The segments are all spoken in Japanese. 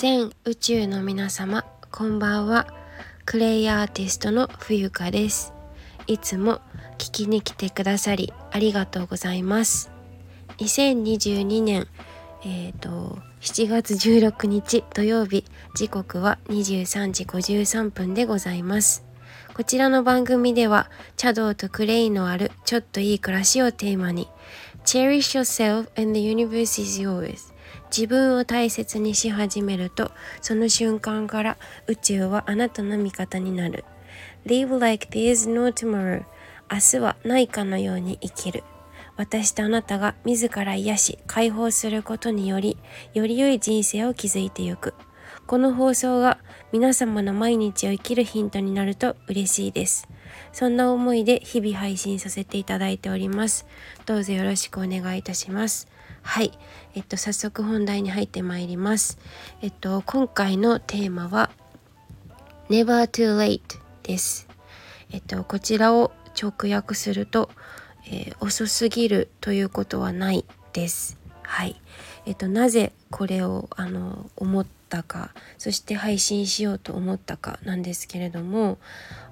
全宇宙の皆様こんばんは。クレイアーティストの冬香です。いつも聞きに来てくださりありがとうございます。2022年えーと、7月16日土曜日時刻は23時53分でございます。こちらの番組では茶道とクレイのあるちょっといい暮らしをテーマに Cherish yourself and the universe is yours 自分を大切にし始めるとその瞬間から宇宙はあなたの味方になる。Live like there is no tomorrow 明日はないかのように生きる。私とあなたが自ら癒し解放することによりより良い人生を築いてゆく。この放送が皆様の毎日を生きるヒントになると嬉しいです。そんな思いで日々配信させていただいております。どうぞよろしくお願いいたします。はいえっと早速本題に入ってまいりますえっと今回のテーマは Never too late ですえっとこちらを直訳するとえー、遅すぎるということはないです。はい。えっとなぜこれをあの思ったか、そして配信しようと思ったかなんですけれども、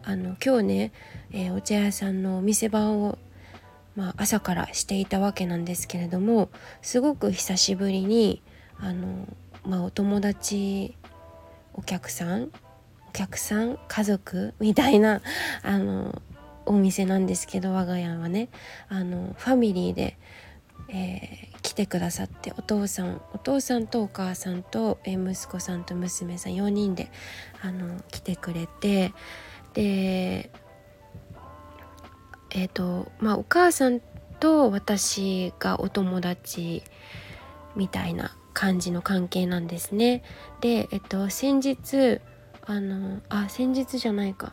あの今日ね、えー、お茶屋さんのお店番をまあ、朝からしていたわけなんですけれどもすごく久しぶりにあの、まあ、お友達お客さんお客さん家族みたいな あのお店なんですけど我が家はね。あのファミリーで、えー、来てくださってお父さんお父さんとお母さんと、えー、息子さんと娘さん4人であの来てくれてでえっ、ー、とまあお母さんと私がお友達みたいな感じの関係なんですね。で、えっと、先日あのあ先日じゃないか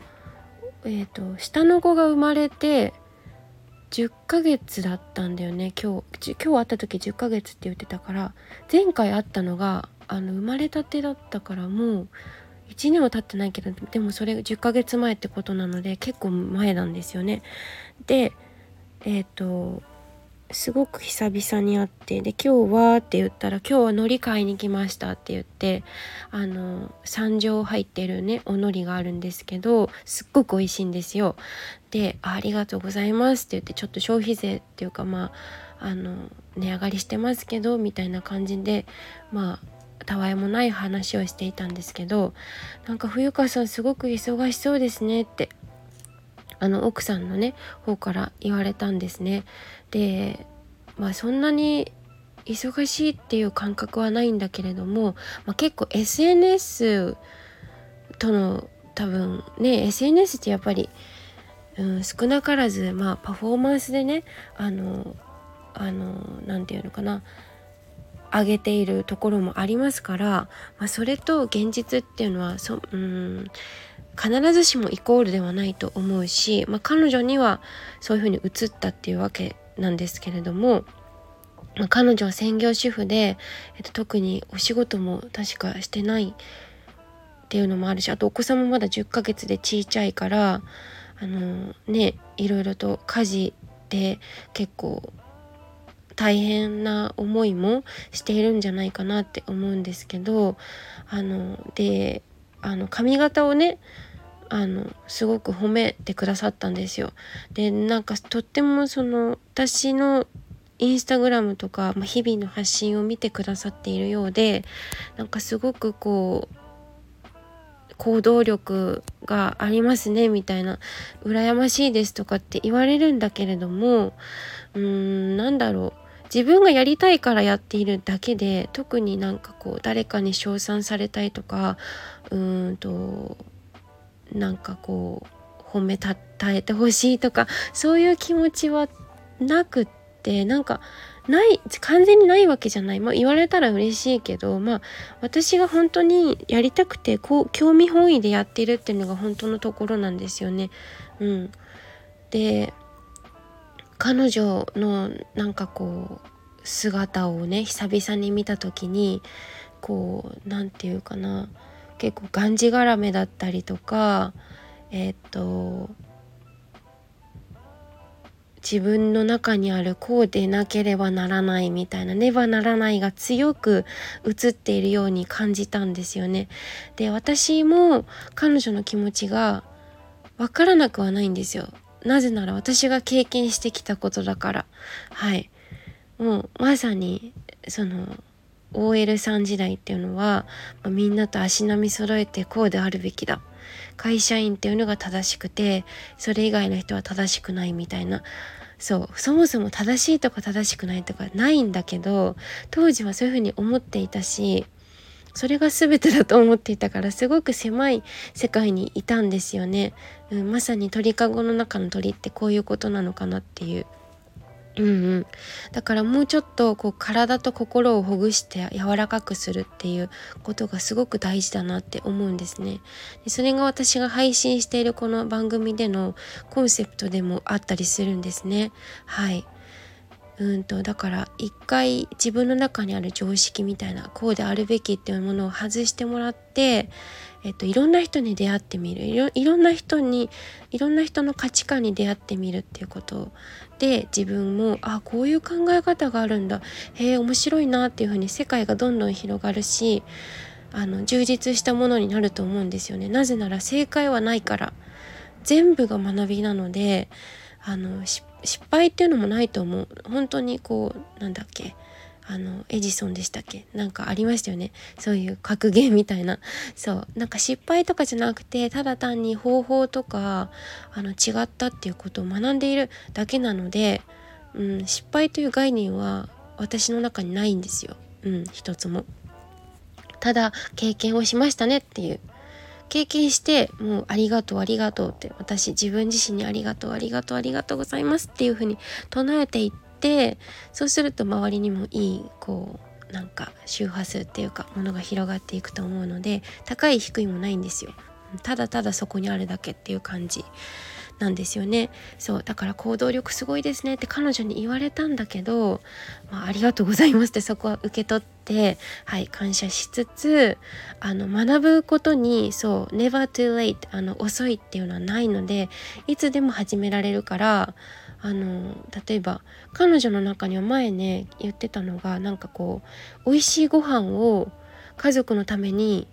えーと、下の子が生まれて10ヶ月だったんだよね今日今日会った時10ヶ月って言ってたから前回会ったのがあの生まれたてだったからもう1年は経ってないけどでもそれ10ヶ月前ってことなので結構前なんですよね。でえっ、ー、とすごく久々に会ってで今日はって言ったら今日は海苔買いに来ましたって言ってあの3錠入ってるねお海苔があるんですけどすっごく美味しいんですよ。でありがとうございますって言ってちょっと消費税っていうかまああの値上がりしてますけどみたいな感じでまあたわいもない話をしていたんですけどなんか冬川さんすごく忙しそうですねってあの奥さんのね方から言われたんですね。でまあそんなに忙しいっていう感覚はないんだけれども、まあ、結構 SNS との多分ね SNS ってやっぱり、うん、少なからずまあパフォーマンスでねあのあの何て言うのかな上げているところもありますから、まあ、それと現実っていうのはそうん必ずしもイコールではないと思うし、まあ、彼女にはそういうふうに映ったっていうわけなんですけれども、まあ、彼女は専業主婦で、えっと、特にお仕事も確かしてないっていうのもあるしあとお子さんもまだ10ヶ月でちいちゃいからあのねいろいろと家事で結構大変な思いもしているんじゃないかなって思うんですけどあのであの髪型をねあのすごく褒めてくださったんですよ。でなんかとってもその私のインスタグラムとか、まあ、日々の発信を見てくださっているようでなんかすごくこう行動力がありますねみたいな羨ましいですとかって言われるんだけれどもうーんなんだろう自分がやりたいからやっているだけで特になんかこう誰かに称賛されたいとかうーんとなんかこう褒めたたえてほしいとかそういう気持ちはなくってなんかない完全にないわけじゃない、まあ、言われたら嬉しいけどまあ私が本当にやりたくてこう興味本位でやってるっていうのが本当のところなんですよね。うん、で彼女のなんかこう姿をね久々に見た時にこう何て言うかな結構がんじがらめだったりとかえっ、と自分の中にあるこうでなければならないみたいなねばならないが強く映っているように感じたんですよね。で私も彼女の気持ちがわからなくはないんですよ。なぜなら私が経験してきたことだから。はい。もうまさにその OL さん時代っていうのは、まあ、みんなと足並み揃えてこうであるべきだ。会社員っていうのが正しくてそれ以外の人は正しくないみたいなそうそもそも正しいとか正しくないとかないんだけど当時はそういうふうに思っていたしそれが全てだと思っていたからすごく狭い世界にいたんですよね、うん、まさに鳥かごの中の鳥ってこういうことなのかなっていう。うんうん、だからもうちょっとこう体と心をほぐして柔らかくするっていうことがすごく大事だなって思うんですね。でそれが私が配信しているこの番組でのコンセプトでもあったりするんですね。はい。うんとだから一回自分の中にある常識みたいなこうであるべきっていうものを外してもらってえっと、いろんな人に出会ってみる。いろんな人にいろんな人の価値観に出会ってみるっていうことで自分もあこういう考え方があるんだ。へえ面白いなっていうふうに世界がどんどん広がるしあの充実したものになると思うんですよね。なぜなら正解はないから。全部が学びなのであの失敗っていうのもないと思う。本当にこうなんだっけあのエジソンでしたっけ？なんかありましたよね。そういう格言みたいな。そう。なんか失敗とかじゃなくてただ単に方法とかあの違ったっていうことを学んでいるだけなので、うん、失敗という概念は私の中にないんですよ、うん、一つも。ただ経験をしましたねっていう。経験してもうありがとうありがとうって私自分自身にありがとうありがとうありがとうございますっていうふうに唱えていってそうすると周りにもいいこうなんか周波数っていうかものが広がっていくと思うので高い低いもないんですよ。ただただそこにあるだけっていう感じ。なんですよね。そうだから行動力すごいですね。って彼女に言われたんだけど、まあ、ありがとうございますってそこは受け取ってはい感謝しつつあの学ぶことにそう never too late あの遅いっていうのはないのでいつでも始められるからあの例えば彼女の中には前ね言ってたのがなんかこう美味しいご飯を家族のために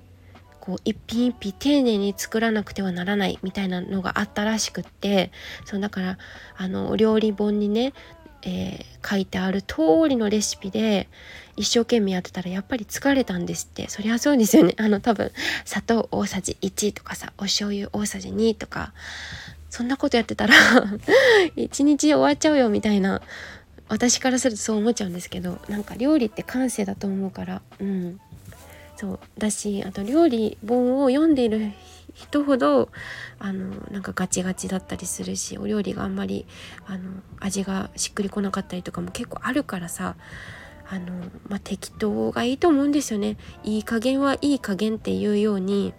こう一品一品丁寧に作らなくてはならないみたいなのがあったらしくってそうだからあの料理本にね、えー、書いてある通りのレシピで一生懸命やってたらやっぱり疲れたんですって。そりゃそうですよね。あの多分砂糖大さじ1とかさお醤油大さじ2とかそんなことやってたら 一日終わっちゃうよみたいな私からするとそう思っちゃうんですけどなんか料理って感性だと思うからうん。そうだしあと料理本を読んでいる人ほどあのなんかガチガチだったりするしお料理があんまりあの味がしっくりこなかったりとかも結構あるからさあの、まあ、適当がいいと思うんですよね。いい加減はいい加減っていうように、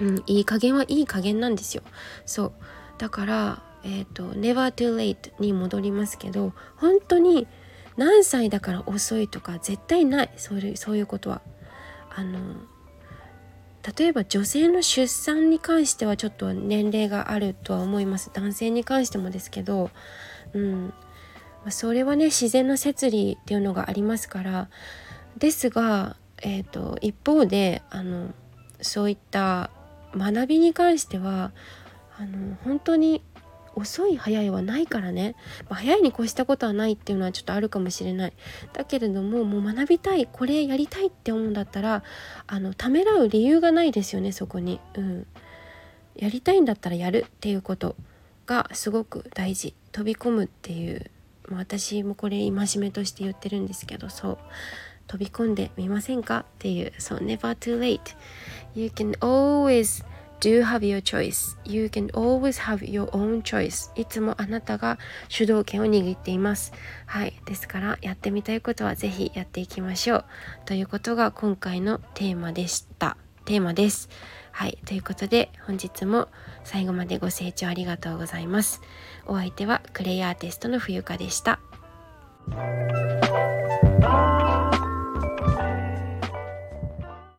うん、いい加減はいい加減なんですよ。そうだからえっ、ー、と「never too late」に戻りますけど本当に何歳だから遅いとか絶対ないそういうそういうことは。あの例えば女性の出産に関してはちょっと年齢があるとは思います。男性に関してもですけど、うん。まそれはね自然の摂理っていうのがありますから。ですが、えーと、一方であのそういった学びに関してはあの本当に遅い早いはないからね、まあ、早いに越したことはないっていうのはちょっとあるかもしれない。だけれどももう学びたいこれやりたいって思うんだったらあのためらう理由がないですよねそこに、うん、やりたいんだったらやるっていうことがすごく大事。飛び込むっていう、まあ、私もこれ戒めとして言ってるんですけどそう。飛び込んでみませんか？っていう。そう never too late. You can always do have your choice. You can always have your own choice. いつもあなたが主導権を握っています。はい。ですから、やってみたいことはぜひやっていきましょう。ということが今回のテーマでした。テーマです。はい。ということで、本日も最後までご清聴ありがとうございます。お相手はクレイアーティストの冬香でした。